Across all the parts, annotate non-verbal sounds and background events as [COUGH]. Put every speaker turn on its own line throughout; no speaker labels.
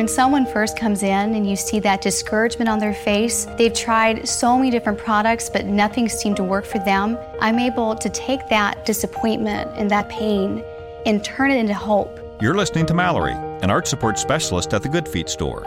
When someone first comes in and you see that discouragement on their face, they've tried so many different products, but nothing seemed to work for them. I'm able to take that disappointment and that pain and turn it into hope.
You're listening to Mallory, an arch support specialist at the Good Feet store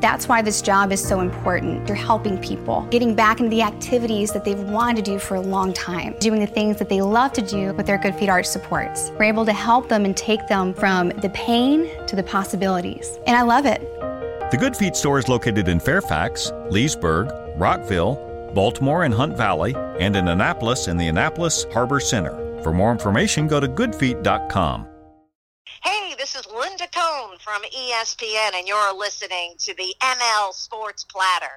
That's why this job is so important. You're helping people, getting back into the activities that they've wanted to do for a long time, doing the things that they love to do with their Good Feet Arch supports. We're able to help them and take them from the pain to the possibilities. And I love it.
The Good Feet store is located in Fairfax, Leesburg, Rockville, Baltimore and Hunt Valley, and in Annapolis in the Annapolis Harbor Center. For more information, go to goodfeet.com.
Hey, this is Linda Cohn from ESPN, and you're listening to the ML Sports Platter.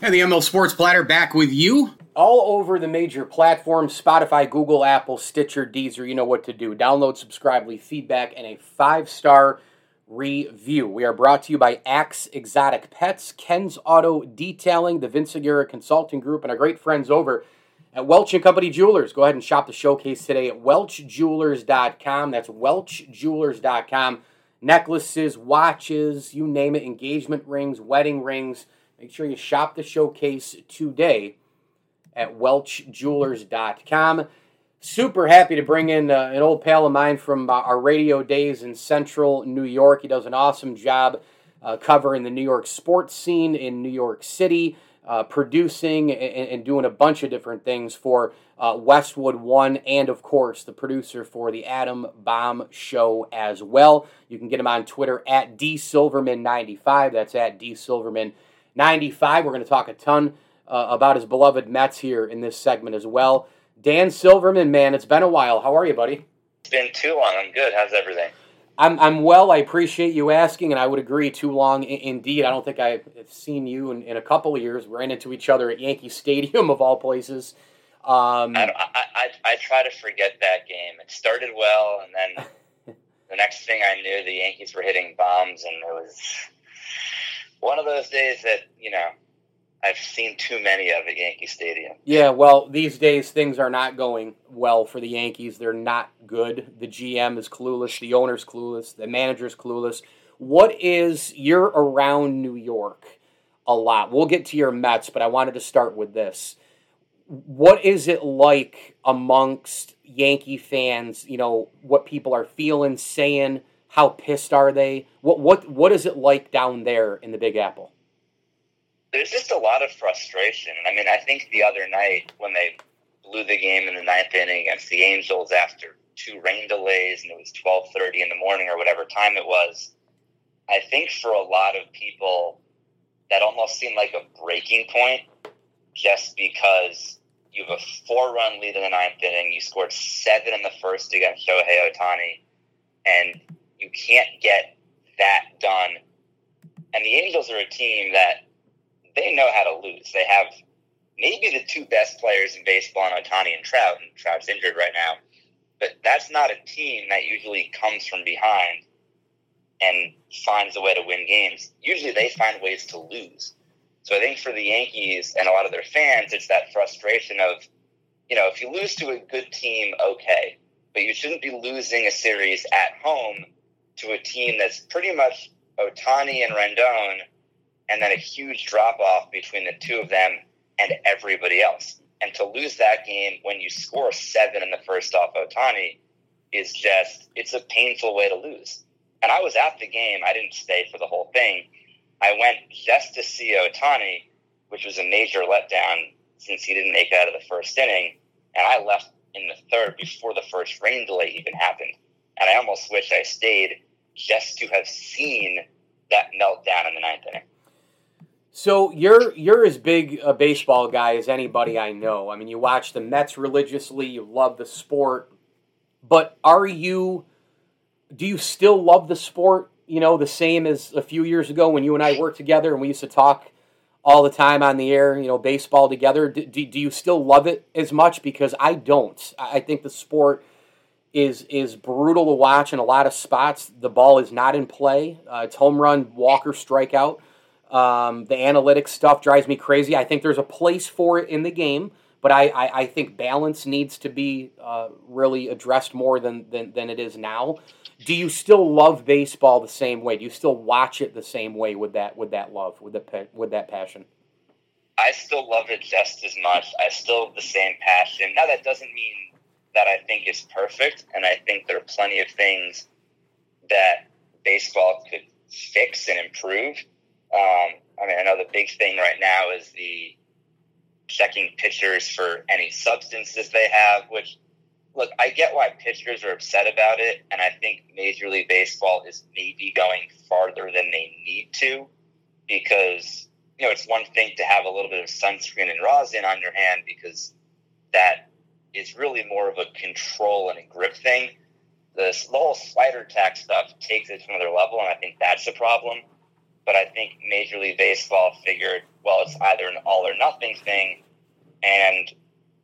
Hey, the ML Sports Platter back with you. All over the major platforms Spotify, Google, Apple, Stitcher, Deezer. You know what to do. Download, subscribe, leave feedback, and a five star review. We are brought to you by Axe Exotic Pets, Ken's Auto Detailing, the Vince Aguirre Consulting Group, and our great friends over at Welch and Company Jewelers. Go ahead and shop the showcase today at welchjewelers.com. That's welchjewelers.com. Necklaces, watches, you name it, engagement rings, wedding rings. Make sure you shop the showcase today at welchjewelers.com. Super happy to bring in uh, an old pal of mine from uh, our radio days in central New York. He does an awesome job uh, covering the New York sports scene in New York City uh, producing and, and, doing a bunch of different things for uh, Westwood One, and of course, the producer for the Adam Bomb Show as well. You can get him on Twitter at dsilverman95. That's at dsilverman95. We're going to talk a ton uh, about his beloved Mets here in this segment as well. Dan Silverman, man, it's been a while. How are you, buddy?
It's been too long. I'm good. How's everything?
I'm, I'm well. I appreciate you asking, and I would agree. Too long, indeed. I don't think I've seen you in, in a couple of years. We ran into each other at Yankee Stadium, [LAUGHS] of all places.
Um, I, I, I, try to forget that game. It started well, and then [LAUGHS] the next thing I knew, the Yankees were hitting bombs, and it was one of those days that you know I've seen too many of at Yankee Stadium.
Yeah, well, these days things are not going well for the Yankees. They're not good. The GM is clueless, the owner's clueless, the manager's clueless. What is you're around New York a lot. We'll get to your Mets, but I wanted to start with this. What is it like amongst Yankee fans, you know, what people are feeling, saying, how pissed are they? What what what is it like down there in the Big Apple?
There's just a lot of frustration. I mean, I think the other night when they blew the game in the ninth inning against the Angels after two rain delays and it was 12:30 in the morning or whatever time it was, I think for a lot of people that almost seemed like a breaking point just because you have a four-run lead in the ninth inning, you scored seven in the first against Shohei Ohtani, and you can't get that done. And the Angels are a team that they know how to lose. They have maybe the two best players in baseball, in Ohtani and Trout, and Trout's injured right now. But that's not a team that usually comes from behind and finds a way to win games. Usually they find ways to lose. So I think for the Yankees and a lot of their fans, it's that frustration of, you know, if you lose to a good team, okay, but you shouldn't be losing a series at home to a team that's pretty much Ohtani and Rendon – and then a huge drop off between the two of them and everybody else. And to lose that game when you score seven in the first off Ohtani is just, it's a painful way to lose. And I was at the game. I didn't stay for the whole thing. I went just to see Ohtani, which was a major letdown since he didn't make it out of the first inning. And I left in the third before the first rain delay even happened. And I almost wish I stayed just to have seen that meltdown in the ninth inning.
So you're you're as big a baseball guy as anybody I know. I mean, you watch the Mets religiously, you love the sport. But are you do you still love the sport, you know, the same as a few years ago when you and I worked together and we used to talk all the time on the air, you know, baseball together. Do, do, do you still love it as much? Because I don't. I think the sport is is brutal to watch in a lot of spots. The ball is not in play. Uh, it's home run, Walker strikeout. Um, the analytics stuff drives me crazy. I think there's a place for it in the game, but I, I, I think balance needs to be uh, really addressed more than, than, than it is now. Do you still love baseball the same way? Do you still watch it the same way with that with that love with the with that passion?
I still love it just as much. I still have the same passion. Now that doesn't mean that I think is perfect, and I think there are plenty of things that baseball could fix and improve. Um, I mean, I know the big thing right now is the checking pitchers for any substances they have, which look, I get why pitchers are upset about it, and I think Major League Baseball is maybe going farther than they need to because you know it's one thing to have a little bit of sunscreen and rosin on your hand because that is really more of a control and a grip thing. The, the whole Spider Tack stuff takes it to another level, and I think that's a problem. But I think Major League Baseball figured, well, it's either an all or nothing thing, and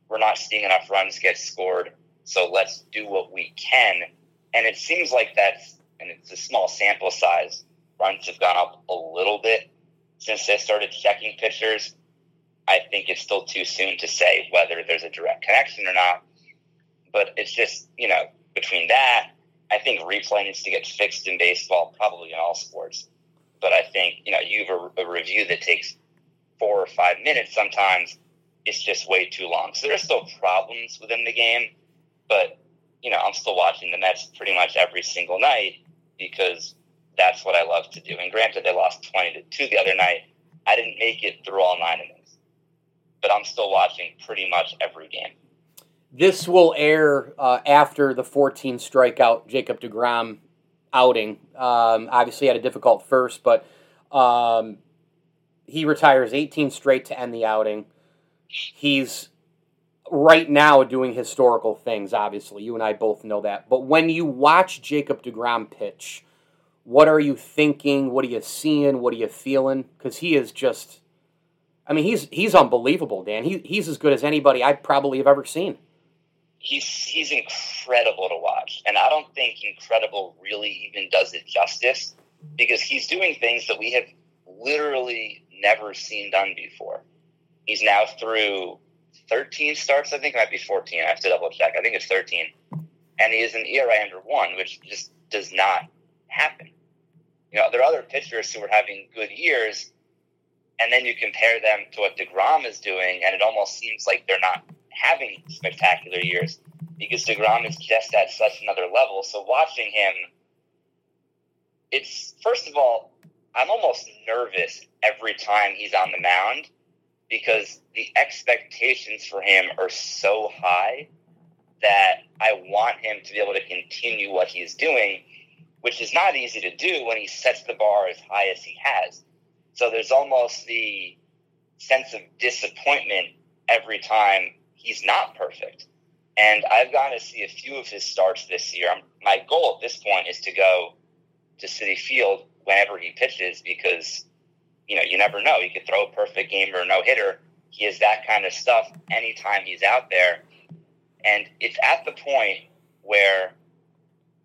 we're not seeing enough runs get scored, so let's do what we can. And it seems like that's, and it's a small sample size, runs have gone up a little bit since they started checking pitchers. I think it's still too soon to say whether there's a direct connection or not. But it's just, you know, between that, I think replay needs to get fixed in baseball, probably in all sports. But I think, you know, you have a, a review that takes four or five minutes sometimes. It's just way too long. So there are still problems within the game. But, you know, I'm still watching the Mets pretty much every single night because that's what I love to do. And granted, they lost 20 to 2 the other night. I didn't make it through all nine innings but I'm still watching pretty much every game.
This will air uh, after the 14 strikeout Jacob DeGrom outing. Um, obviously, had a difficult first, but um, he retires 18 straight to end the outing. He's right now doing historical things, obviously. You and I both know that. But when you watch Jacob DeGrom pitch, what are you thinking? What are you seeing? What are you feeling? Because he is just I mean, he's he's unbelievable, Dan. He, he's as good as anybody I probably have ever seen.
He's he's incredible to watch, and I don't think incredible really even does it justice because he's doing things that we have literally never seen done before. He's now through 13 starts. I think it might be 14. I have to double check. I think it's 13, and he is an ERA under one, which just does not happen. You know, there are other pitchers who are having good years and then you compare them to what DeGrom is doing, and it almost seems like they're not having spectacular years because DeGrom is just at such another level. So watching him, it's first of all, I'm almost nervous every time he's on the mound because the expectations for him are so high that I want him to be able to continue what he's doing, which is not easy to do when he sets the bar as high as he has. So there's almost the sense of disappointment every time he's not perfect. And I've gotten to see a few of his starts this year. My goal at this point is to go to Citi Field whenever he pitches because, you know, you never know. He could throw a perfect game or a no hitter. He has that kind of stuff anytime he's out there. And it's at the point where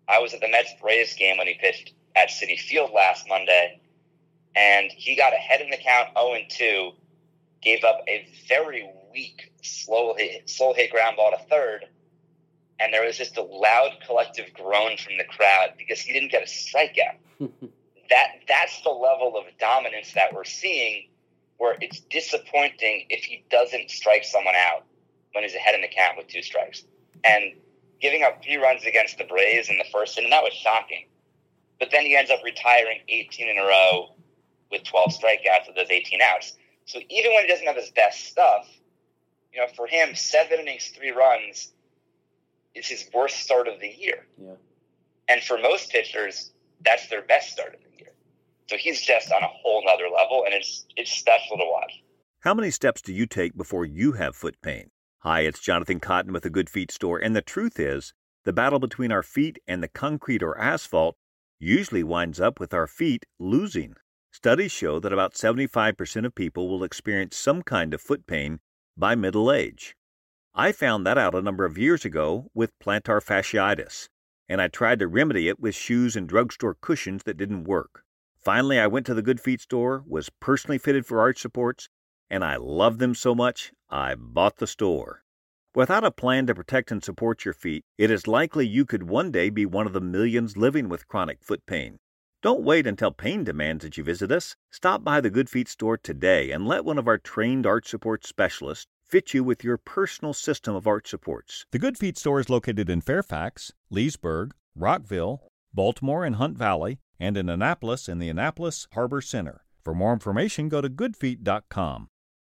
I was at the Mets Braves game when he pitched at Citi Field last Monday and he got ahead in the count 0 and 2, gave up a very weak, slow hit, slow hit ground ball to third, and there was just a loud collective groan from the crowd because he didn't get a strikeout. [LAUGHS] that that's the level of dominance that we're seeing, where it's disappointing if he doesn't strike someone out when he's ahead in the count with two strikes, and giving up three runs against the Braves in the first inning that was shocking. But then he ends up retiring 18 in a row with 12 strikeouts of those 18 outs. So even when he doesn't have his best stuff, you know, for him, seven innings, three runs is his worst start of the year.
Yeah.
And for most pitchers, that's their best start of the year. So he's just on a whole nother level, and it's it's special to watch.
How many steps do you take before you have foot pain? Hi, it's Jonathan Cotton with a Good Feet store, and the truth is, the battle between our feet and the concrete or asphalt usually winds up with our feet losing. Studies show that about 75% of people will experience some kind of foot pain by middle age. I found that out a number of years ago with plantar fasciitis, and I tried to remedy it with shoes and drugstore cushions that didn't work. Finally, I went to the Good Feet store, was personally fitted for arch supports, and I loved them so much, I bought the store. Without a plan to protect and support your feet, it is likely you could one day be one of the millions living with chronic foot pain. Don't wait until pain demands that you visit us. Stop by the Good Feet store today and let one of our trained arch support specialists fit you with your personal system of arch supports.
The Good Feet store is located in Fairfax, Leesburg, Rockville, Baltimore and Hunt Valley, and in Annapolis in the Annapolis Harbor Center. For more information, go to goodfeet.com.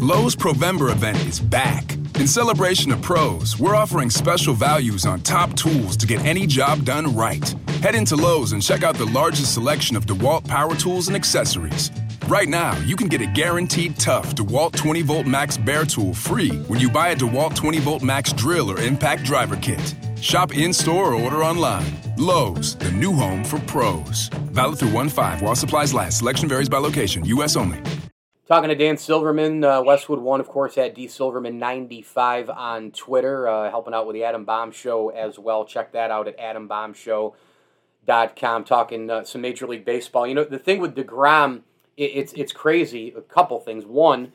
Lowe's Provember event is back. In celebration of pros, we're offering special values on top tools to get any job done right. Head into Lowe's and check out the largest selection of DeWalt power tools and accessories. Right now, you can get a guaranteed tough DeWalt 20 volt max bare tool free when you buy a DeWalt 20 volt max drill or impact driver kit. Shop in store or order online. Lowe's, the new home for pros. Valid through 1 5 while supplies last. Selection varies by location, U.S. only.
Talking to Dan Silverman, uh, Westwood One, of course, at D Silverman95 on Twitter, uh, helping out with the Adam Bomb Show as well. Check that out at adambombshow.com. Talking uh, some Major League Baseball. You know, the thing with DeGrom, it, it's, it's crazy. A couple things. One,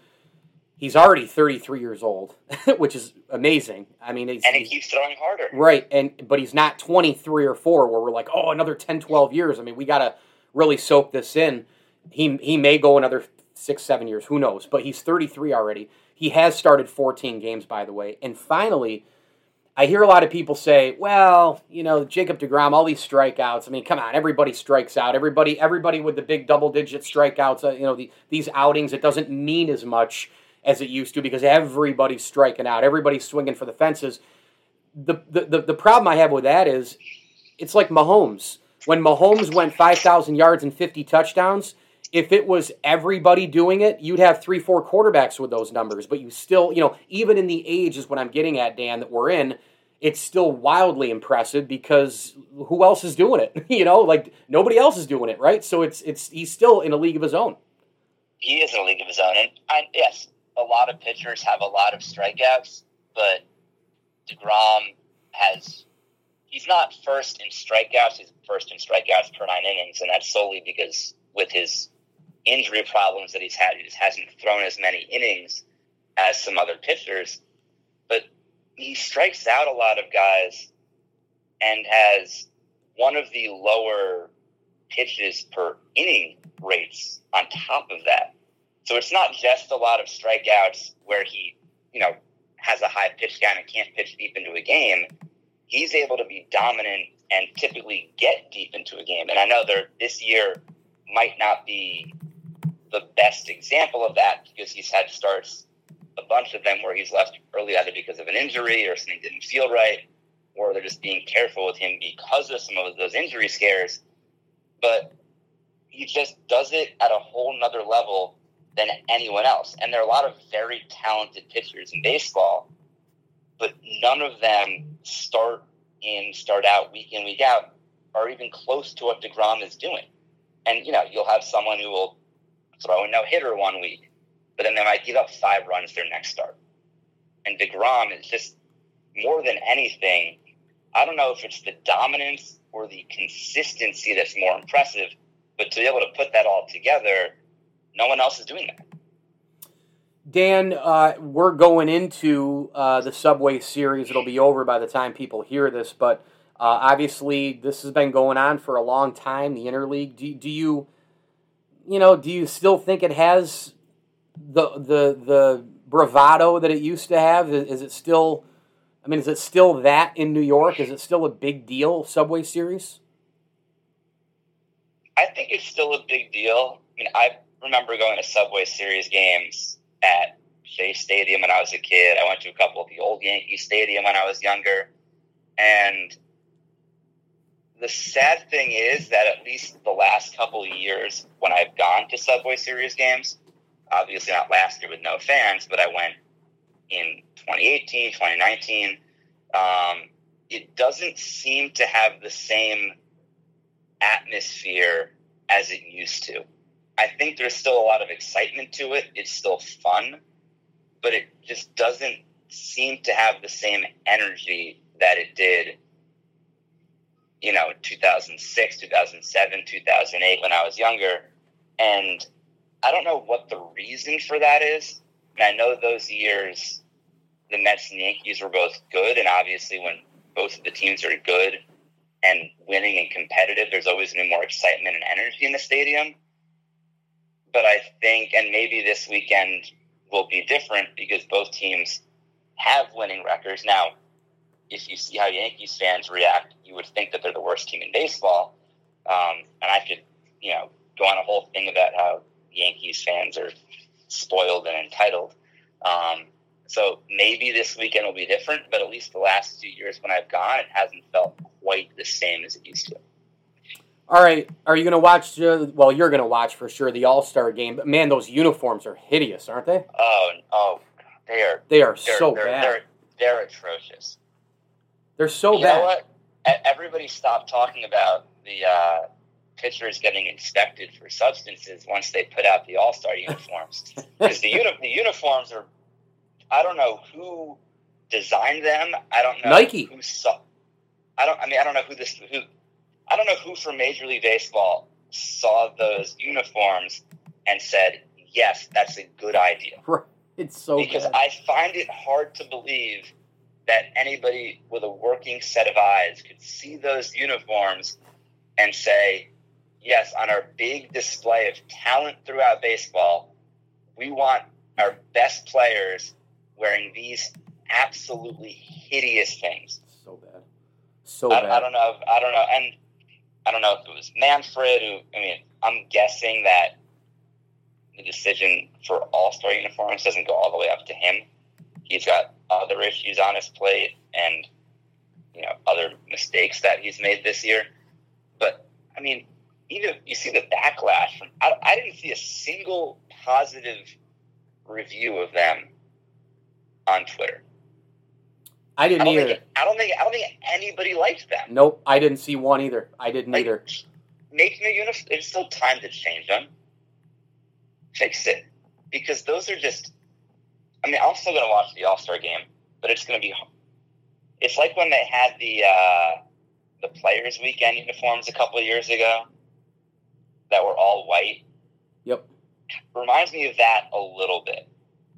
he's already 33 years old, [LAUGHS] which is amazing. I mean,
and he keeps throwing harder.
Right, and but he's not 23 or 4 where we're like, oh, another 10, 12 years. I mean, we got to really soak this in. He, he may go another six, seven years, who knows? But he's 33 already. He has started 14 games, by the way. And finally, I hear a lot of people say, "Well, you know, Jacob Degrom, all these strikeouts. I mean, come on, everybody strikes out. Everybody, everybody with the big double-digit strikeouts. Uh, you know, the, these outings. It doesn't mean as much as it used to because everybody's striking out. Everybody's swinging for the fences. The the the, the problem I have with that is, it's like Mahomes. When Mahomes went 5,000 yards and 50 touchdowns, if it was everybody doing it, you'd have three, four quarterbacks with those numbers. But you still, you know, even in the age is what I'm getting at, Dan, that we're in, it's still wildly impressive because who else is doing it? [LAUGHS] you know, like nobody else is doing it, right? So it's it's he's still in a league of his own.
He is in a league of his own, and, and yes, a lot of pitchers have a lot of strikeouts, but Degrom has. He's not first in strikeouts. He's first in strikeouts per nine innings, and that's solely because with his injury problems that he's had. He just hasn't thrown as many innings as some other pitchers, but he strikes out a lot of guys and has one of the lower pitches per inning rates on top of that. So it's not just a lot of strikeouts where he, you know, has a high pitch count and can't pitch deep into a game. He's able to be dominant and typically get deep into a game. And I know there this year might not be the best example of that because he's had starts, a bunch of them where he's left early either because of an injury or something didn't feel right, or they're just being careful with him because of some of those injury scares. But he just does it at a whole nother level than anyone else. And there are a lot of very talented pitchers in baseball, but none of them start in, start out, week in, week out, are even close to what DeGrom is doing. And, you know, you'll have someone who will throw a no hitter one week, but then they might give up five runs their next start. And DeGrom is just more than anything, I don't know if it's the dominance or the consistency that's more impressive, but to be able to put that all together, no one else is doing that.
Dan, uh, we're going into uh, the Subway Series. It'll be over by the time people hear this, but uh, obviously this has been going on for a long time. The interleague. Do, do you you know, do you still think it has the the the bravado that it used to have? Is, is, it still? I mean, is it still that in New York? Is it still a big deal? Subway Series?
I think it's still a big deal. I mean, I remember going to Subway Series games at Shea Stadium when I was a kid. I went to a couple of the old Yankee Stadium when I was younger. And the sad thing is that at least the last couple of years when I've gone to Subway Series games, obviously not last year with no fans, but I went in 2018, 2019, um, it doesn't seem to have the same atmosphere as it used to. I think there's still a lot of excitement to it. It's still fun, but it just doesn't seem to have the same energy that it did, you know, 2006, 2007, 2008 when I was younger. And I don't know what the reason for that is. And I know those years, the Mets and the Yankees were both good, and obviously when both of the teams are good and winning and competitive, there's always going to be more excitement and energy in the stadium. But I think, and maybe this weekend will be different because both teams have winning records. Now, if you see how Yankees fans react, you would think that they're the worst team in baseball. Um, and I could, you know, go on a whole thing about how Yankees fans are spoiled and entitled. Um, so maybe this weekend will be different, but at least the last two years when I've gone, it hasn't felt quite the same as it used to.
All right, are you going to watch? Uh, well, you're going to watch for sure the All Star game. But man, those uniforms are hideous, aren't they?
Oh, oh, they are.
They are so
they're,
bad.
They're, they're atrocious.
They're so
you
bad.
Know what? Everybody stopped talking about the uh, pitchers getting inspected for substances once they put out the All Star uniforms [LAUGHS] because the uni- the uniforms are. I don't know who designed them. I don't know
Nike.
who saw. I don't. I mean, I don't know who this who. I don't know who from Major League Baseball saw those uniforms and said, "Yes, that's a good idea." [LAUGHS]
It's so
because
bad.
I find it hard to believe that anybody with a working set of eyes could see those uniforms and say, yes, on our big display of talent throughout baseball, we want our best players wearing these absolutely hideous things.
So bad. So
I,
bad.
I don't know. I don't know. And I don't know if it was Manfred who, I mean, I'm guessing that the decision for all star uniforms doesn't go all the way up to him. He's got other issues on his plate and, you know, other mistakes that he's made this year. But, I mean, even you see the backlash from, I, I didn't see a single positive review of them on Twitter.
I didn't
I
either.
Think, I don't think I don't think anybody likes them.
Nope, I didn't see one either. I didn't
Like,
either.
Make new uniforms. It's still time to change them. Fix it because those are just. I mean, I'm still going to watch the All Star game, but it's going to be. It's like when they had the uh, the Players Weekend uniforms a couple of years ago that were all white.
Yep.
Reminds me of that a little bit,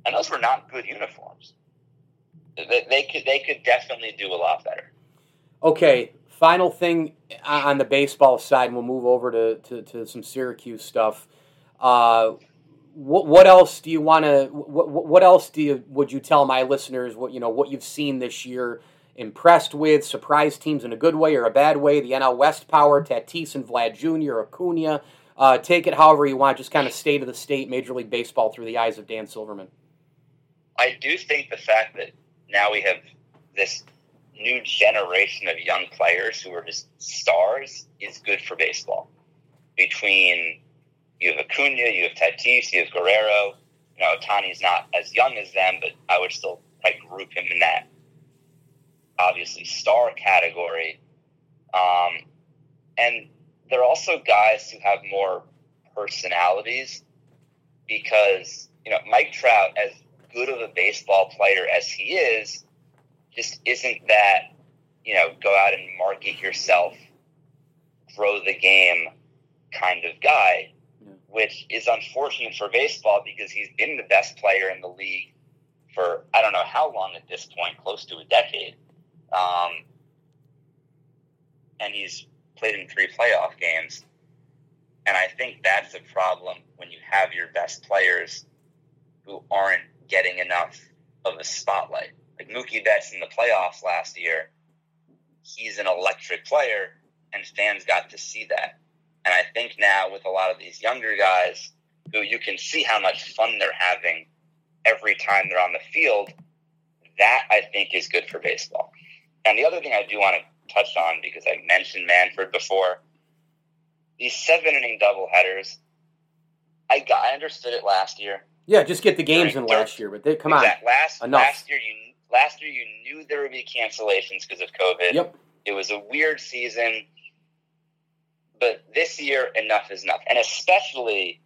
and those were not good uniforms. They, they could they could definitely do a lot better.
Okay, final thing on the baseball side, and we'll move over to, to, to some Syracuse stuff. Uh, what, what else do you want to? What, what else do you would you tell my listeners? What you know, what you've seen this year, impressed with, surprise teams in a good way or a bad way. The NL West power, Tatis and Vlad Jr., Acuna. Uh, take it however you want. Just kind of state of the state, Major League Baseball through the eyes of Dan Silverman.
I do think the fact that now we have this new generation of young players who are just stars is good for baseball. Between you have Acuna, you have Tatis, you have Guerrero. You know, Ohtani's not as young as them, but I would still like group him in that obviously star category. Um, and they're also guys who have more personalities because you know Mike Trout, as good of a baseball player as he is, just isn't that you know go out and market yourself, grow the game kind of guy,
Yeah.
which is unfortunate for baseball because he's been the best player in the league for I don't know how long at this point, close to a decade, um, and he's played in three playoff games. And I think that's a problem when you have your best players who aren't getting enough of a spotlight. Like Mookie Betts in the playoffs last year, he's an electric player, and fans got to see that. And I think now with a lot of these younger guys who you can see how much fun they're having every time they're on the field, that I think is good for baseball. And the other thing I do want to touch on because I mentioned Manfred before, these seven inning double headers. I got, I understood it last year.
Yeah, just get the games in last year, but they, come exactly.
on, last enough. last year you last year you knew there would be cancellations because of COVID.
Yep,
it was a weird season, but this year enough is enough, and especially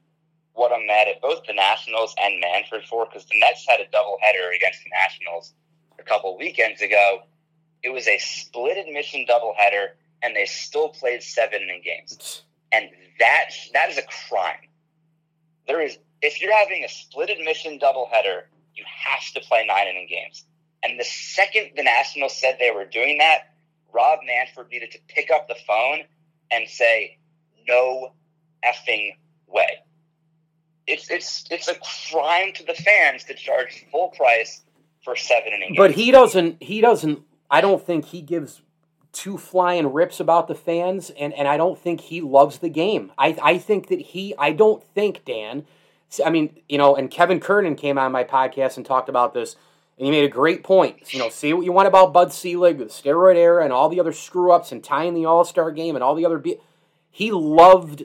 what I'm mad at both the Nationals and Manfred for because the Mets had a doubleheader against the Nationals a couple weekends ago. It was a split admission doubleheader, and they still played seven inning games, and that that is a crime. There is if you're having a split admission doubleheader, you have to play nine inning games. And the second the Nationals said they were doing that, Rob Manfred needed to pick up the phone and say, "No effing way." It's it's it's a crime to the fans to charge full price for seven innings.
But he doesn't. He doesn't. I don't think he gives two flying rips about the fans, and and I don't think he loves the game. I I think that he. I don't think Dan. I mean, you know, and Kevin Kernan came on my podcast and talked about this, and he made a great point. You know, say what you want about Bud Selig, the steroid era, and all the other screw ups, and tying the All Star game, and all the other. Be- he loved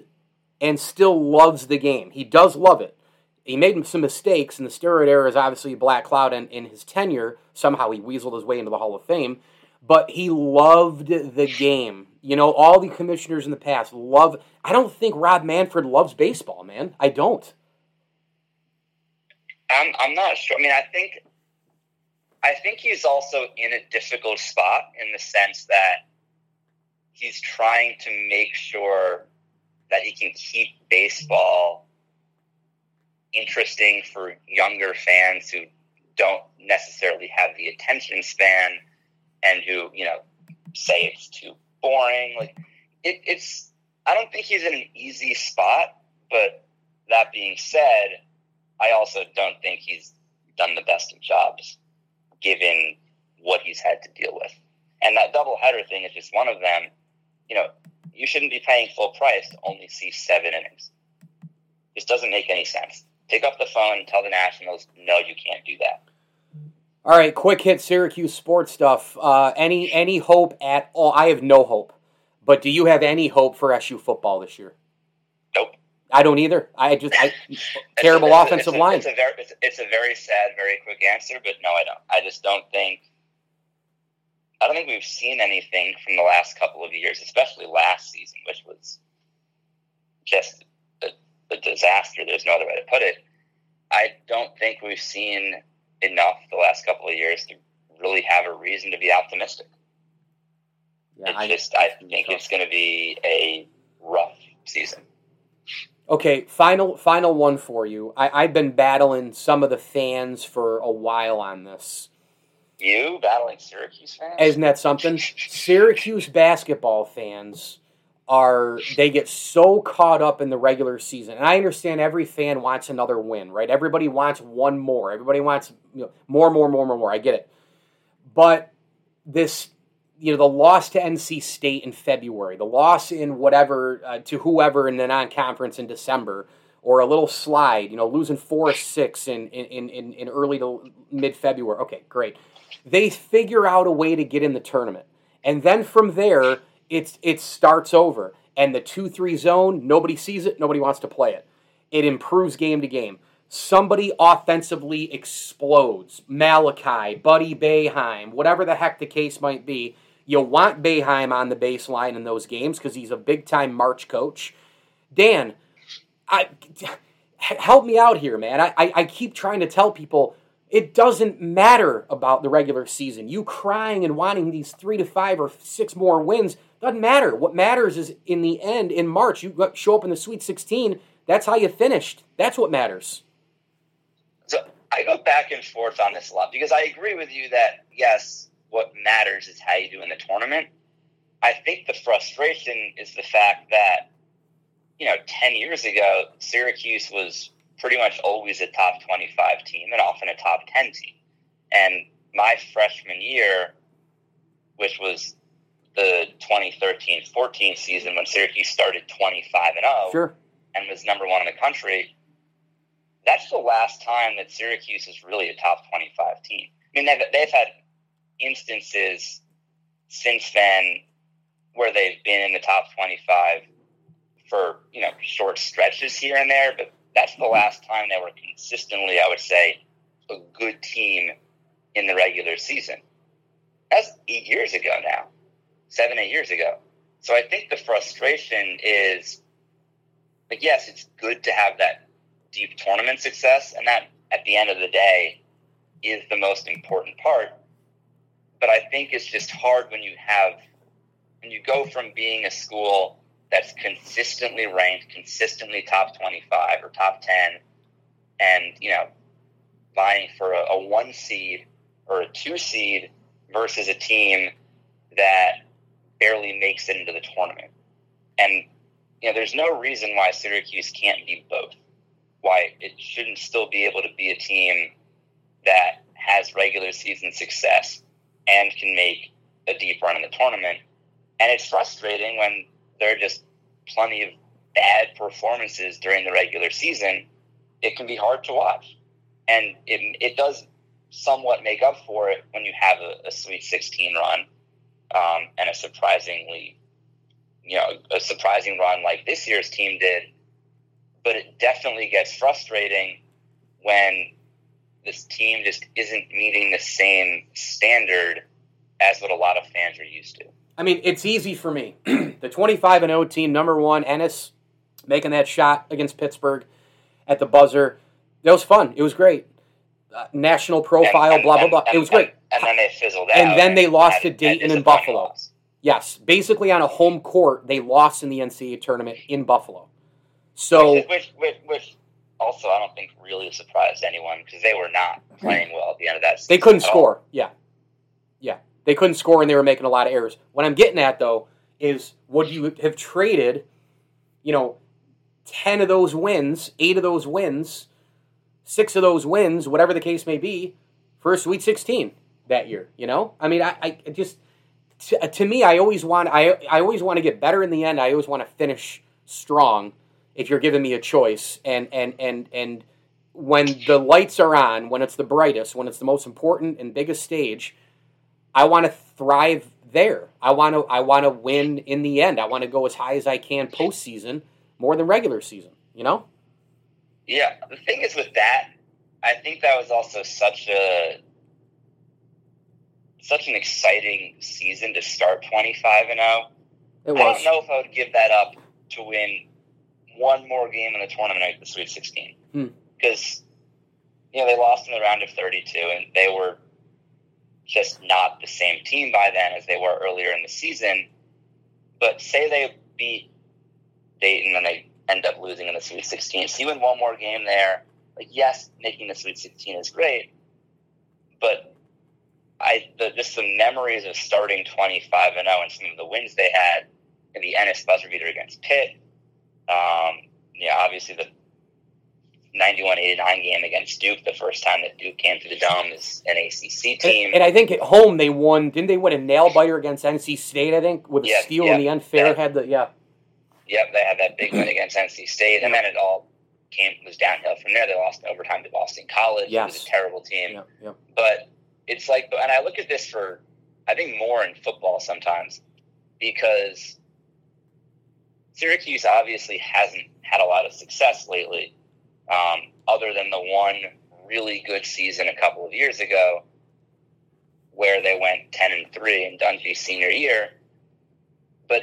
and still loves the game. He does love it. He made some mistakes, and the steroid era is obviously a black cloud in, in his tenure. Somehow he weaseled his way into the Hall of Fame, but he loved the game. You know, all the commissioners in the past love. I don't think Rob Manfred loves baseball, man. I don't.
I'm, I'm not sure. I mean, I think I think he's also in a difficult spot in the sense that he's trying to make sure that he can keep baseball interesting for younger fans who don't necessarily have the attention span and who you know say it's too boring like it, it's i don't think he's in an easy spot but that being said i also don't think he's done the best of jobs given what he's had to deal with and that double header thing is just one of them you know you shouldn't be paying full price to only see seven innings. This doesn't make any sense. Pick up the phone and tell the Nationals, no, you can't do that.
All right, quick hit Syracuse sports stuff. Uh, any any hope at all? I have no hope. But do you have any hope for SU football this year?
Nope.
I don't either. I just I, [LAUGHS] terrible a, offensive
it's
a, line.
It's a, very, it's, it's a very sad, very quick answer, but no, I don't. I just don't think I don't think we've seen anything from the last couple of years, especially last season, which was just a, a disaster. There's no other way to put it. I don't think we've seen enough the last couple of years to really have a reason to be optimistic. Yeah, I just I think it's going to be a rough season.
Okay, final final one for you. I, I've been battling some of the fans for a while on this.
You battling Syracuse fans?
Isn't that something? [LAUGHS] Syracuse basketball fans are they get so caught up in the regular season. And I understand every fan wants another win, right? Everybody wants one more. Everybody wants you know, more, more, more, more, more. I get it. But this, you know, the loss to NC State in February, the loss in whatever uh, to whoever in the non-conference in December, or a little slide, you know, losing four or six in in, in, in early to mid February. Okay, great they figure out a way to get in the tournament. And then from there, it's it starts over. And the 2 3 zone, nobody sees it, nobody wants to play it. It improves game to game. Somebody offensively explodes. Malachi, Buddy Boeheim, whatever the heck the case might be. You want Boeheim on the baseline in those games because he's a big time March coach. Dan, I help me out here, man. I, I, I keep trying to tell people it doesn't matter about the regular season. You crying and wanting these three to five or six more wins doesn't matter. What matters is in the end, in March, you show up in the Sweet 16. That's how you finished. That's what matters.
So I go back and forth on this a lot because I agree with you that, yes, what matters is how you do in the tournament. I think the frustration is the fact that, you know, 10 years ago, Syracuse was pretty much always a top 25 team and often a top 10 team. And my freshman year, which was the 2013-14 season when Syracuse started 25 and 0
sure.
and was number one in the country. That's the last time that Syracuse is really a top 25 team. I mean, they've, they've had instances since then where they've been in the top 25 for, you know, short stretches here and there, but that's the last time they were consistently, I would say, a good team in the regular season. That's eight years ago now, seven, eight years ago. So I think the frustration is like, yes, it's good to have that deep tournament success, and that at the end of the day is the most important part. But I think it's just hard when you have, when you go from being a school that's consistently ranked, consistently top 25 or top 10, and, you know, vying for a, a one seed or a two seed versus a team that barely makes it into the tournament. And, you know, there's no reason why Syracuse can't be both. Why it shouldn't still be able to be a team that has regular season success and can make a deep run in the tournament. And it's frustrating when there are just plenty of bad performances during the regular season. It can be hard to watch. And it, it does somewhat make up for it when you have a, a Sweet 16 run um, and a surprisingly, you know, a surprising run like this year's team did. But it definitely gets frustrating when this team just isn't meeting the same standard as what a lot of fans are used to.
I mean, it's easy for me. [CLEARS THROAT] the 25 and 0 team, number one, Ennis making that shot against Pittsburgh at the buzzer. That was fun. It was great. Uh, national profile, and, and, blah, blah, blah.
And,
it was great.
And then they fizzled out.
And then they lost to Dayton and Buffalo. Loss. Yes. Basically, on a home court, they lost in the NCAA tournament in Buffalo. So,
which, which, which, which also I don't think really surprised anyone because they were not playing well at the end of that.
They couldn't score. Yeah, yeah, they couldn't score and they were making a lot of errors. What I'm getting at though is would you have traded, you know, ten of those wins, eight of those wins, six of those wins, whatever the case may be, for a Sweet 16 that year? You know, I mean, I, I just to, to me, I always want I I always want to get better in the end. I always want to finish strong if you're giving me a choice. And and and and when the lights are on when it's the brightest when it's the most important and biggest stage i want to thrive there. I want to i want to win in the end. I want to go as high as i can postseason more than regular season you know?
Yeah. The thing is with that i think that was also such a such an exciting season to start 25 and 0
it was.
i don't know if i would give that up to win one more game in the tournament at the Sweet 16
hmm.
because you know they lost in the round of 32 and they were just not the same team by then as they were earlier in the season. But say they beat Dayton and they end up losing in the Sweet 16. So you win one more game there. Like yes, making the Sweet 16 is great, but I the, just the memories of starting 25 and 0 and some of the wins they had in the Ennis buzzer beater against Pitt um, yeah, obviously the 91-89 game against Duke, the first time that Duke came to the Dome as an ACC team.
And, and I think at home they won. Didn't they win a nail biter against NC State? I think with a yep, steal in the unfair had the yeah.
Yep, they had that big win against NC State, and then it all came was downhill from there. They lost in overtime to Boston College.
Yes.
It was a terrible team.
Yep, yep.
But it's like, and I look at this for, I think more in football sometimes, because Syracuse obviously hasn't had a lot of success lately, um, other than the one really good season a couple of years ago, where they went ten and three in Dungey's senior year. But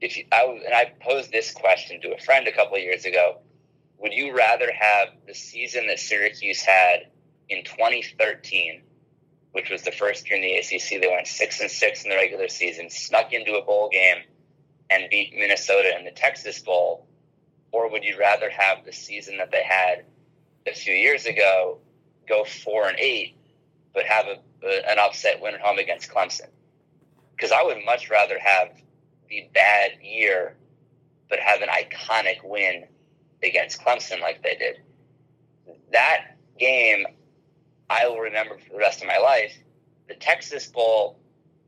if you, I and I posed this question to a friend a couple of years ago, would you rather have the season that Syracuse had in 2013, which was the first year in the ACC, they went six and six in the regular season, snuck into a bowl game and beat Minnesota in the Texas Bowl? Or would you rather have the season that they had a few years ago go four and eight, but have a, a, an upset win at home against Clemson? Because I would much rather have the bad year, but have an iconic win against Clemson like they did. That game, I will remember for the rest of my life. The Texas Bowl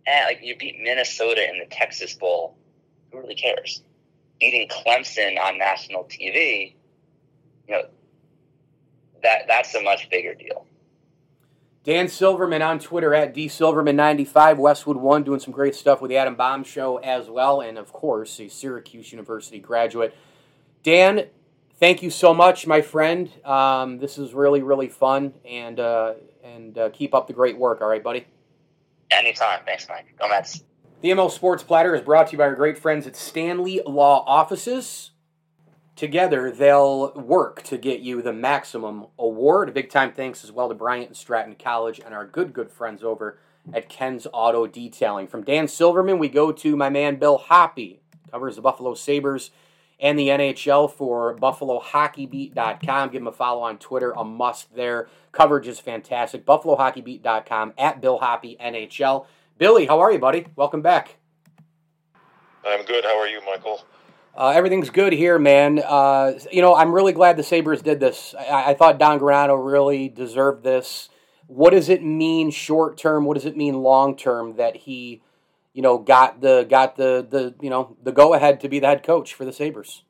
eh, like you beat Minnesota in the Texas Bowl. Who really cares? Beating Clemson on national TV, you know, that that's a much bigger deal.
Dan Silverman on Twitter at dsilverman95, Westwood One, doing some great stuff with the Adam Bomb Show as well, and of course, a Syracuse University graduate. Dan, thank you so much, my friend. Um, this is really, really fun, and uh, and uh, keep up the great work. All right, buddy.
Anytime. Thanks, Mike. Go Mets.
The ML Sports Platter is brought to you by our great friends at Stanley Law Offices. Together, they'll work to get you the maximum award. A big time thanks as well to Bryant and Stratton College and our good, good friends over at Ken's Auto Detailing. From Dan Silverman, we go to my man Bill Hoppe, covers the Buffalo Sabres and the NHL for BuffaloHockeyBeat.com. Give him a follow on Twitter, a must there. Coverage is fantastic. BuffaloHockeyBeat.com at Bill Hoppe NHL. Billy, how are you, buddy? Welcome back.
I'm good. How are you, Michael?
Uh, everything's good here, man. Uh, you know, I'm really glad the Sabres did this. I, I thought Don Granato really deserved this. What does it mean short term? What does it mean long term that he, you know, got the got the the you know the go ahead to be the head coach for the Sabres?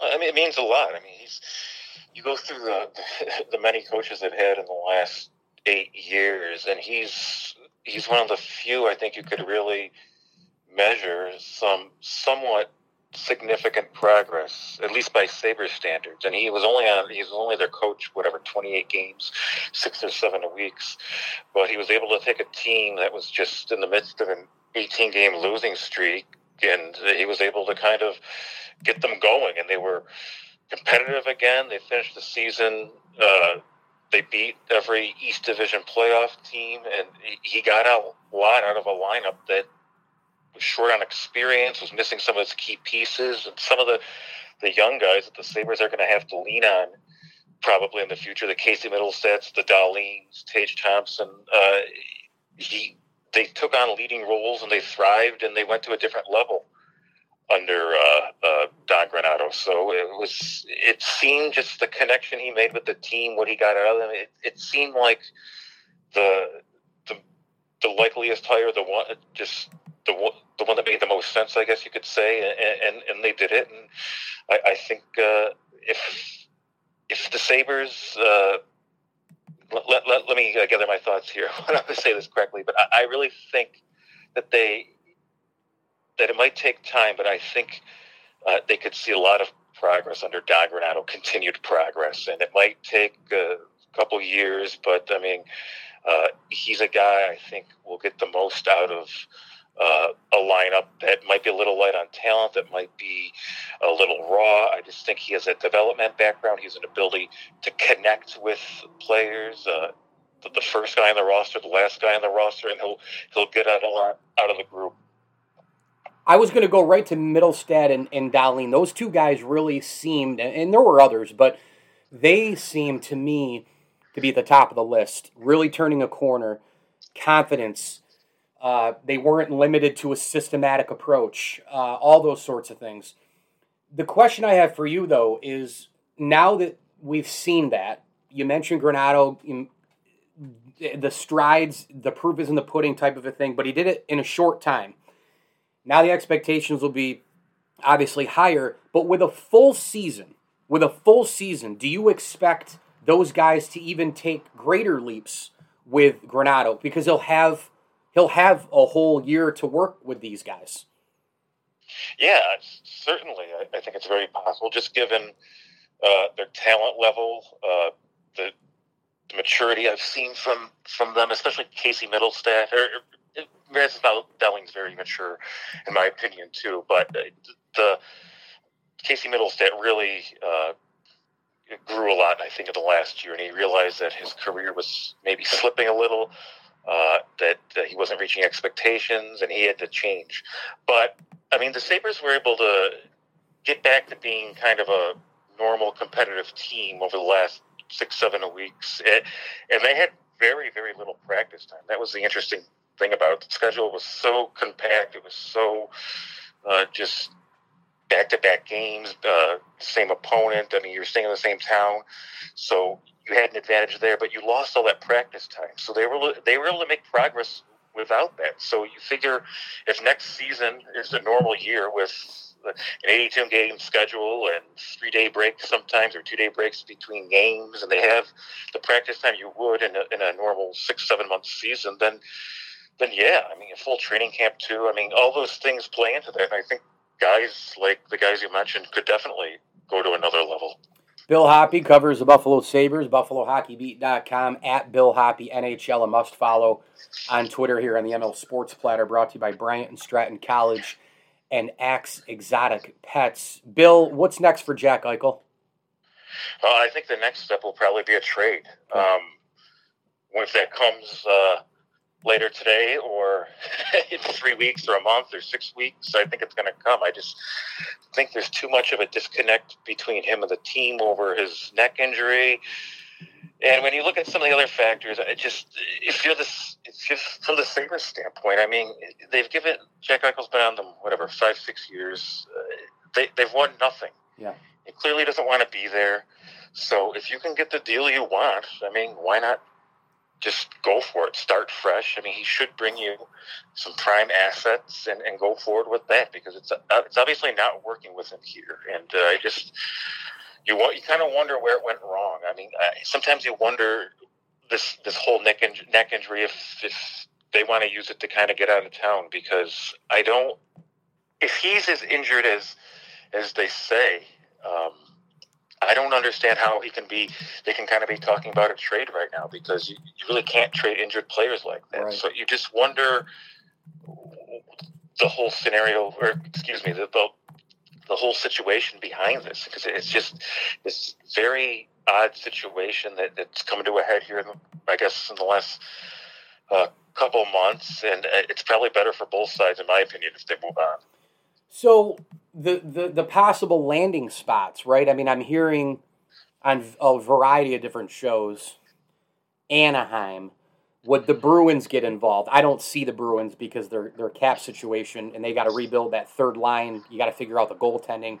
I mean, it means a lot. I mean, he's you go through the [LAUGHS] the many coaches they've had in the last eight years, and he's he's one of the few I think you could really measure some somewhat significant progress, at least by Sabre standards. And he was only on he was only their coach, whatever, twenty eight games, six or seven weeks. But he was able to take a team that was just in the midst of an eighteen game losing streak and he was able to kind of get them going and they were competitive again. They finished the season uh, they beat every East Division playoff team, and he got a lot out of a lineup that was short on experience, was missing some of its key pieces, and some of the the young guys that the Sabres are going to have to lean on probably in the future. The Casey Mittelstadts, the Dahlins, Tage Thompson. Uh, he they took on leading roles and they thrived and they went to a different level under uh, uh, Don Granato. So it was it seemed just the connection he made with the team, what he got out of them. It, it seemed like the the the likeliest hire, the one just the one, the one that made the most sense, I guess you could say, and and, and they did it. And I, I think uh, if if the Sabres. Uh, let, let, let, let me uh, gather my thoughts here. [LAUGHS] I want to say this correctly, but I, I really think that they that it might take time, but I think uh, they could see a lot of progress under Don continued progress, and it might take a couple years, but I mean, uh, he's a guy I think will get the most out of uh, a lineup that might be a little light on talent, that might be a little raw. I just think he has a development background. He has an ability to connect with players. Uh, the, the first guy on the roster, the last guy on the roster, and he'll he'll get out a lot out of the group.
I was going to go right to Mittelstadt and, and. Those two guys really seemed, and there were others, but they seemed to me to be at the top of the list. Really turning a corner, confidence, uh, they weren't limited to a systematic approach, uh, all those sorts of things. The question I have for you, though, is now that we've seen that, you mentioned Granato, the strides, the proof is in the pudding type of a thing, but he did it in a short time. Now the expectations will be obviously higher, but with a full season, with a full season, do you expect those guys to even take greater leaps with Granato because he'll have he'll have a whole year to work with these guys.
Yeah, certainly. I, think it's very possible, just given uh, their talent level, uh, the, the, maturity I've seen from from them, especially Casey Mittelstadt. Or, or Dahlin's very mature, in my opinion, too. But the Casey Mittelstadt really uh, grew a lot, I think, in the last year, and he realized that his career was maybe slipping a little uh, that uh, he wasn't reaching expectations and he had to change. But I mean, the Sabres were able to get back to being kind of a normal competitive team over the last six, seven weeks, it, and they had very, very little practice time. That was the interesting thing about it. The schedule was so compact. It was so uh, just back-to-back games, uh, same opponent. I mean, you're staying in the same town, so you had an advantage there, but you lost all that practice time. So they were they were able to make progress without that. So you figure if next season is a normal year with an 82 game schedule and three day breaks sometimes or two day breaks between games, and they have the practice time you would in a, in a normal six seven month season, then then yeah, I mean a full training camp too. I mean all those things play into that, and I think guys like the guys you mentioned could definitely go to another level.
Bill Hoppe covers the Buffalo Sabres, BuffaloHockeyBeat.com, at Bill Hoppe NHL, a must follow on Twitter here on the ML Sports Platter, brought to you by Bryant and Stratton College and Axe Exotic Pets. Bill, what's next for Jack Eichel?
Uh, I think the next step will probably be a trade. Um, if that comes uh, later today or [LAUGHS] in three weeks or a month or six weeks, I think it's going to come. I just think there's too much of a disconnect between him and the team over his neck injury. And when you look at some of the other factors, it just if you're this, it's just from the Sabres standpoint. I mean, they've given Jack Eichel's been on them whatever five, six years. Uh, they they've won nothing.
Yeah,
he clearly doesn't want to be there. So if you can get the deal you want, I mean, why not just go for it? Start fresh. I mean, he should bring you some prime assets and, and go forward with that because it's uh, it's obviously not working with him here. And uh, I just you want you kind of wonder where it went wrong. I mean, uh, sometimes you wonder this this whole neck in, neck injury if if they want to use it to kind of get out of town because I don't. If he's as injured as as they say, um, I don't understand how he can be. They can kind of be talking about a trade right now because you, you really can't trade injured players like that. Right. So you just wonder the whole scenario, or excuse me, the, the the whole situation behind this because it's just this very odd situation that, that's coming to a head here. In the, I guess in the last uh, couple months, and uh, it's probably better for both sides, in my opinion, if they move on.
So the the the possible landing spots, right? I mean, I'm hearing on a variety of different shows, Anaheim would the Bruins get involved? I don't see the Bruins because their their cap situation and they got to rebuild that third line. You got to figure out the goaltending.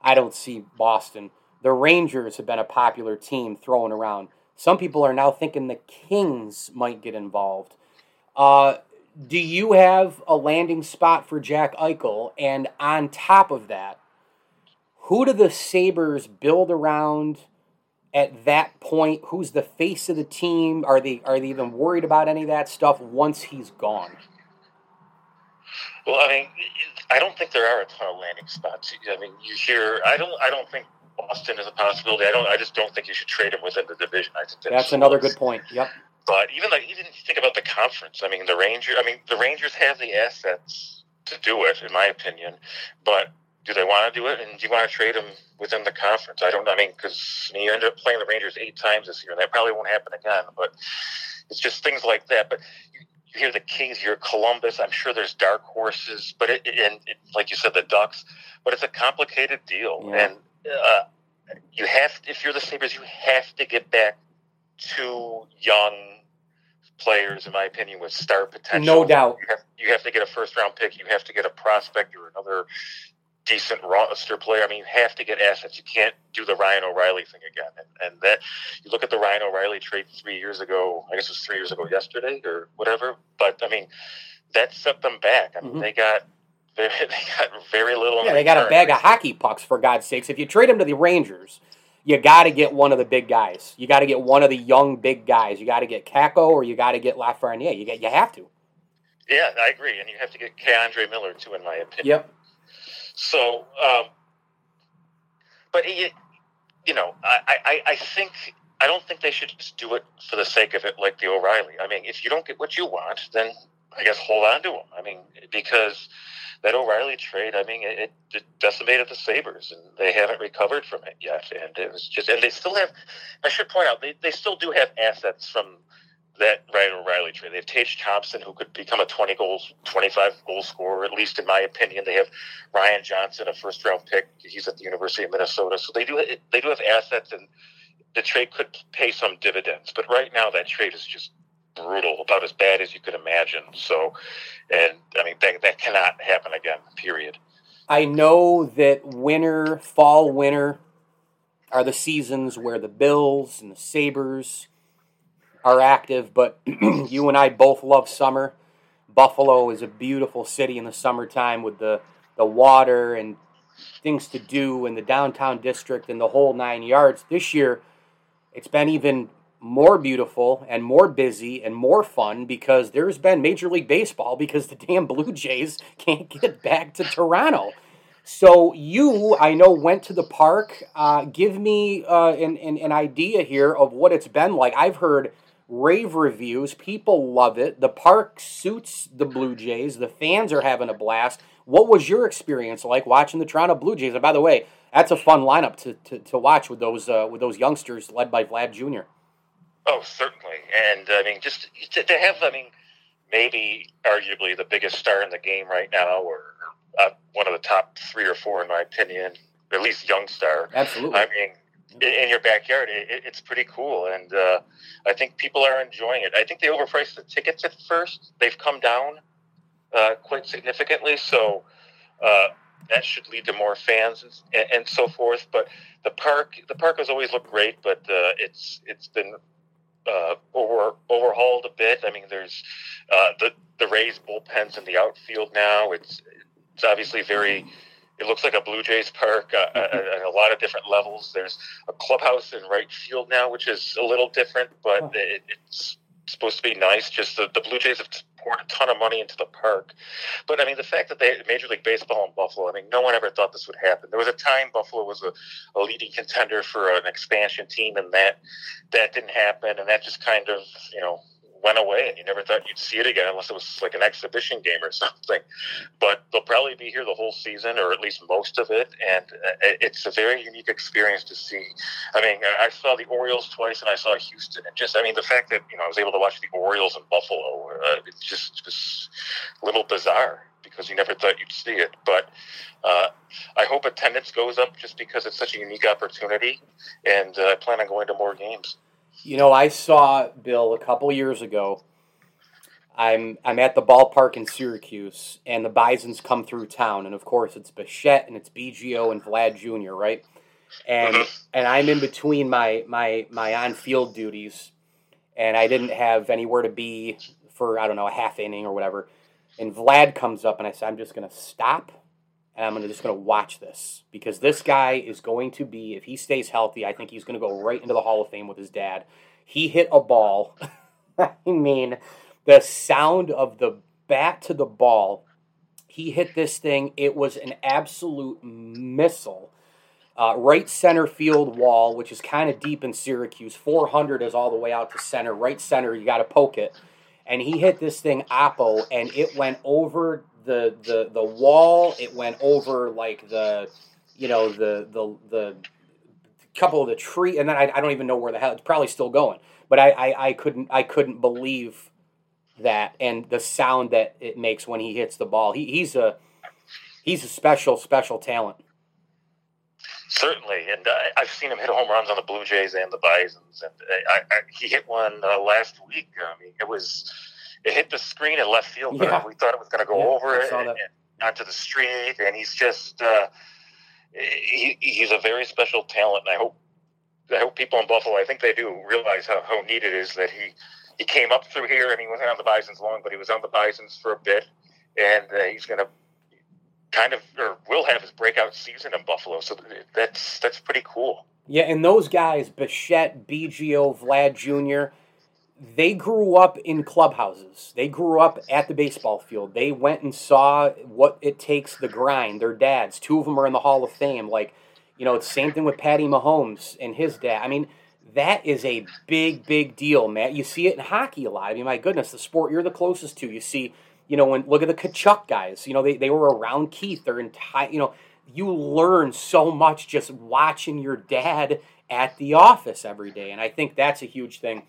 I don't see Boston. The Rangers have been a popular team throwing around. Some people are now thinking the Kings might get involved. Uh, do you have a landing spot for Jack Eichel? And on top of that, who do the Sabres build around? at that point? Who's the face of the team? Are they are they even worried about any of that stuff once he's gone?
Well i mean i don't think there are a ton of landing spots. I mean you hear i don't i don't think boston is a possibility. I don't i just don't think you should trade him within the division. I think
that's, that's another good point. Yep
but even like even if you think about the conference i mean the rangers i mean the rangers have the assets to do it in my opinion but do they want to do it? And do you want to trade them within the conference? I don't. I mean, because you ended up playing the Rangers eight times this year, and that probably won't happen again. But it's just things like that. But you, you hear the Kings, you're Columbus. I'm sure there's dark horses, but it, and it, like you said, the Ducks. But it's a complicated deal, yeah. and uh, you have if you're the Sabres, you have to get back two young players, in my opinion, with star potential.
No doubt.
You have, you have to get a first round pick. You have to get a prospect or another decent roster player. I mean, you have to get assets. You can't do the Ryan O'Reilly thing again. And, and that you look at the Ryan O'Reilly trade three years ago. I guess it was three years ago yesterday or whatever. But I mean, that set them back. I mean, mm-hmm. they got. [LAUGHS] They, got very little.
Yeah, they got a bag of hockey pucks for God's sakes. If you trade them to the Rangers, you got to get one of the big guys. You got to get one of the young big guys. You got to get Kakko or you got to get Lafreniere. You get you have to.
Yeah, I agree, and you have to get K'Andre Miller too, in my opinion.
Yep.
So, um, but it, you know, I, I, I think I don't think they should just do it for the sake of it, like the O'Reilly. I mean, if you don't get what you want, then I guess hold on to them. I mean, because that O'Reilly trade, I mean, it, it decimated the Sabres, and they haven't recovered from it yet. And it was just, and they still have. I should point out, they, they still do have assets from that Ryan O'Reilly trade. They have Tage Thompson, who could become a 20 goals, 25 goal scorer, at least in my opinion. They have Ryan Johnson, a first round pick. He's at the University of Minnesota. So they do they do have assets, and the trade could pay some dividends. But right now, that trade is just brutal, about as bad as you could imagine. So, and I mean, that, that cannot happen again, period.
I know that winter, fall, winter are the seasons where the Bills and the Sabres are active, but [CLEARS THROAT] you and I both love summer. Buffalo is a beautiful city in the summertime with the, the water and things to do in the downtown district and the whole nine yards. This year, it's been even more beautiful and more busy and more fun because there's been Major League Baseball because the damn Blue Jays can't get back to Toronto. So you, I know, went to the park. Uh, give me uh, an, an, an idea here of what it's been like. I've heard rave reviews. People love it. The park suits the Blue Jays. The fans are having a blast. What was your experience like watching the Toronto Blue Jays? And by the way, that's a fun lineup to, to, to watch with those uh, with those youngsters led by Vlad Jr.
Oh, certainly, and I mean, just to, to have, I mean, maybe arguably the biggest star in the game right now, or, uh, one of the top three or four, in my opinion, at least young star.
Absolutely.
I mean, in your backyard, it, it's pretty cool, and uh, I think people are enjoying it. I think they overpriced the tickets at first; they've come down uh, quite significantly, so uh, that should lead to more fans and, and, so forth. But the park, the park has always looked great, but uh, it's it's been uh, over overhauled a bit. I mean, there's uh, the the Rays bullpens in the outfield now. It's it's obviously very. It looks like a Blue Jays park uh, at a lot of different levels. There's a clubhouse in right field now, which is a little different, but it, it's supposed to be nice. Just the, the Blue Jays have poured a ton of money into the park. But I mean, the fact that they Major League Baseball in Buffalo, I mean, no one ever thought this would happen. There was a time Buffalo was a, a leading contender for an expansion team, and that that didn't happen, and that just kind of you know went away and you never thought you'd see it again unless it was like an exhibition game or [LAUGHS] something. But they'll probably be here the whole season or at least most of it. And uh, it's a very unique experience to see. I mean, I saw the Orioles twice and I saw Houston. And just, I mean, the fact that, you know, I was able to watch the Orioles in Buffalo, uh, it's just, just a little bizarre because you never thought you'd see it. But uh, I hope attendance goes up just because it's such a unique opportunity. And uh, I plan on going to more games.
You know, I saw Bill a couple years ago. I'm I'm at the ballpark in Syracuse, and the Bison's come through town, and of course it's Bichette and it's Biggio and Vlad Jr. Right, and mm-hmm. and I'm in between my my my on field duties, and I didn't have anywhere to be for I don't know a half inning or whatever, and Vlad comes up, and I said I'm just gonna stop and I'm gonna, just going to watch this because this guy is going to be, if he stays healthy, I think he's going to go right into the Hall of Fame with his dad. He hit a ball. [LAUGHS] I mean, the sound of the bat to the ball. He hit this thing. It was an absolute missile. Uh, right center field wall, which is kind of deep in Syracuse. 400 is all the way out to center. Right center, you got to poke it. And he hit this thing oppo, and it went over the the the wall. It went over like the you know the the the couple of the tree, and then I, I don't even know where the hell it's probably still going. But I, I, I couldn't I couldn't believe that and the sound that it makes when he hits the ball. He, he's a he's a special special talent.
Certainly, and uh, I've seen him hit home runs on the Blue Jays and the Bison's, and I, I, he hit one uh, last week. I mean, it was it hit the screen in left field, but yeah. we thought it was going to go yeah, over it and, and, onto the street. And he's just uh, he, he's a very special talent, and I hope I hope people in Buffalo, I think they do realize how, how neat it is that he he came up through here. I mean, he wasn't on the Bison's long, but he was on the Bison's for a bit, and uh, he's going to kind of or will have his breakout season in Buffalo. So that's that's pretty cool.
Yeah, and those guys, Bichette, Biggio, Vlad Jr., they grew up in clubhouses. They grew up at the baseball field. They went and saw what it takes the grind. Their dads, two of them are in the Hall of Fame. Like, you know, it's same thing with Patty Mahomes and his dad. I mean, that is a big, big deal, Matt. You see it in hockey a lot. I mean, my goodness, the sport you're the closest to. You see, you know, when look at the Tkachuk guys. You know, they, they were around Keith their entire. You know, you learn so much just watching your dad at the office every day, and I think that's a huge thing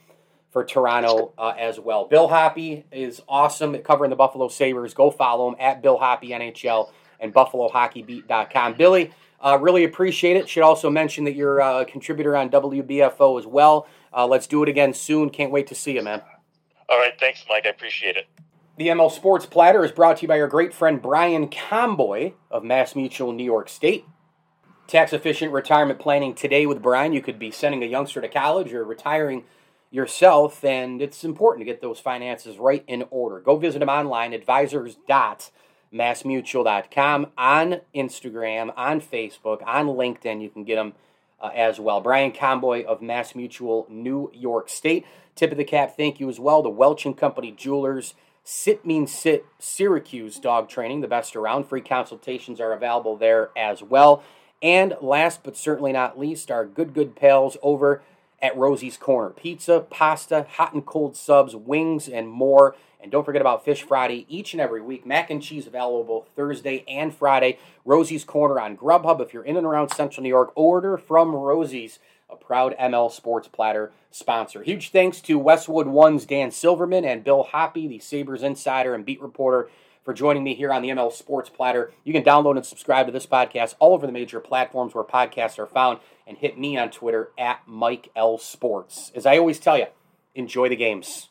for Toronto uh, as well. Bill Hoppe is awesome at covering the Buffalo Sabres. Go follow him at Bill Hoppe NHL and BuffaloHockeyBeat.com. Billy, uh, really appreciate it. Should also mention that you're a contributor on WBFO as well. Uh, let's do it again soon. Can't wait to see you, man.
All right. Thanks, Mike. I appreciate it.
The ML Sports Platter is brought to you by our great friend Brian Comboy of Mass Mutual New York State. Tax efficient retirement planning today with Brian. You could be sending a youngster to college or retiring yourself, and it's important to get those finances right in order. Go visit them online, advisors.massmutual.com, on Instagram, on Facebook, on LinkedIn. You can get them uh, as well. Brian Comboy of Mass Mutual, New York State. Tip of the cap, thank you as well. The Welch and Company Jewelers. Sit Means Sit Syracuse dog training, the best around. Free consultations are available there as well. And last but certainly not least, our good, good pals over at Rosie's Corner. Pizza, pasta, hot and cold subs, wings, and more. And don't forget about Fish Friday each and every week. Mac and cheese available Thursday and Friday. Rosie's Corner on Grubhub. If you're in and around Central New York, order from Rosie's, a proud ML Sports Platter sponsor. Huge thanks to Westwood One's Dan Silverman and Bill Hoppe, the Sabres insider and beat reporter for joining me here on the ML Sports Platter. You can download and subscribe to this podcast all over the major platforms where podcasts are found and hit me on Twitter at Mike L Sports. As I always tell you, enjoy the games.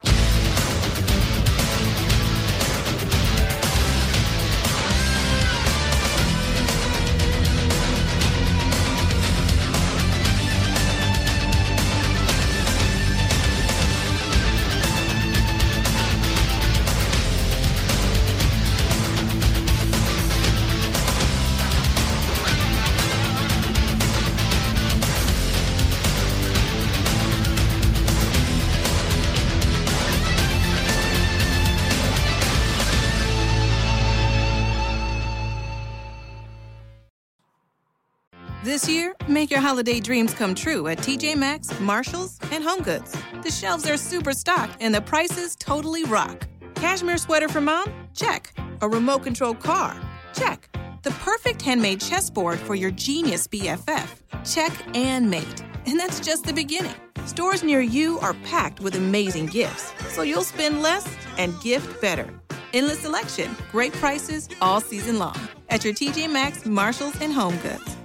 Your holiday dreams come true at TJ Maxx, Marshalls, and HomeGoods. The shelves are super stocked and the prices totally rock. Cashmere sweater for mom? Check. A remote control car? Check. The perfect handmade chessboard for your genius BFF? Check and mate. And that's just the beginning. Stores near you are packed with amazing gifts, so you'll spend less and gift better. Endless selection, great prices all season long at your TJ Maxx, Marshalls, and HomeGoods.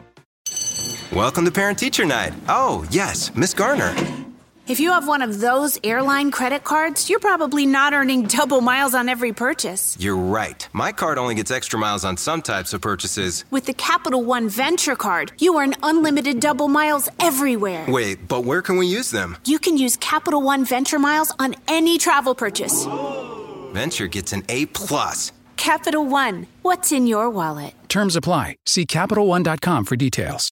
Welcome to Parent Teacher Night. Oh, yes, Miss Garner.
If you have one of those airline credit cards, you're probably not earning double miles on every purchase.
You're right. My card only gets extra miles on some types of purchases.
With the Capital One Venture Card, you earn unlimited double miles everywhere.
Wait, but where can we use them?
You can use Capital One Venture Miles on any travel purchase.
Venture gets an A plus.
Capital One, what's in your wallet?
Terms apply. See CapitalOne.com for details.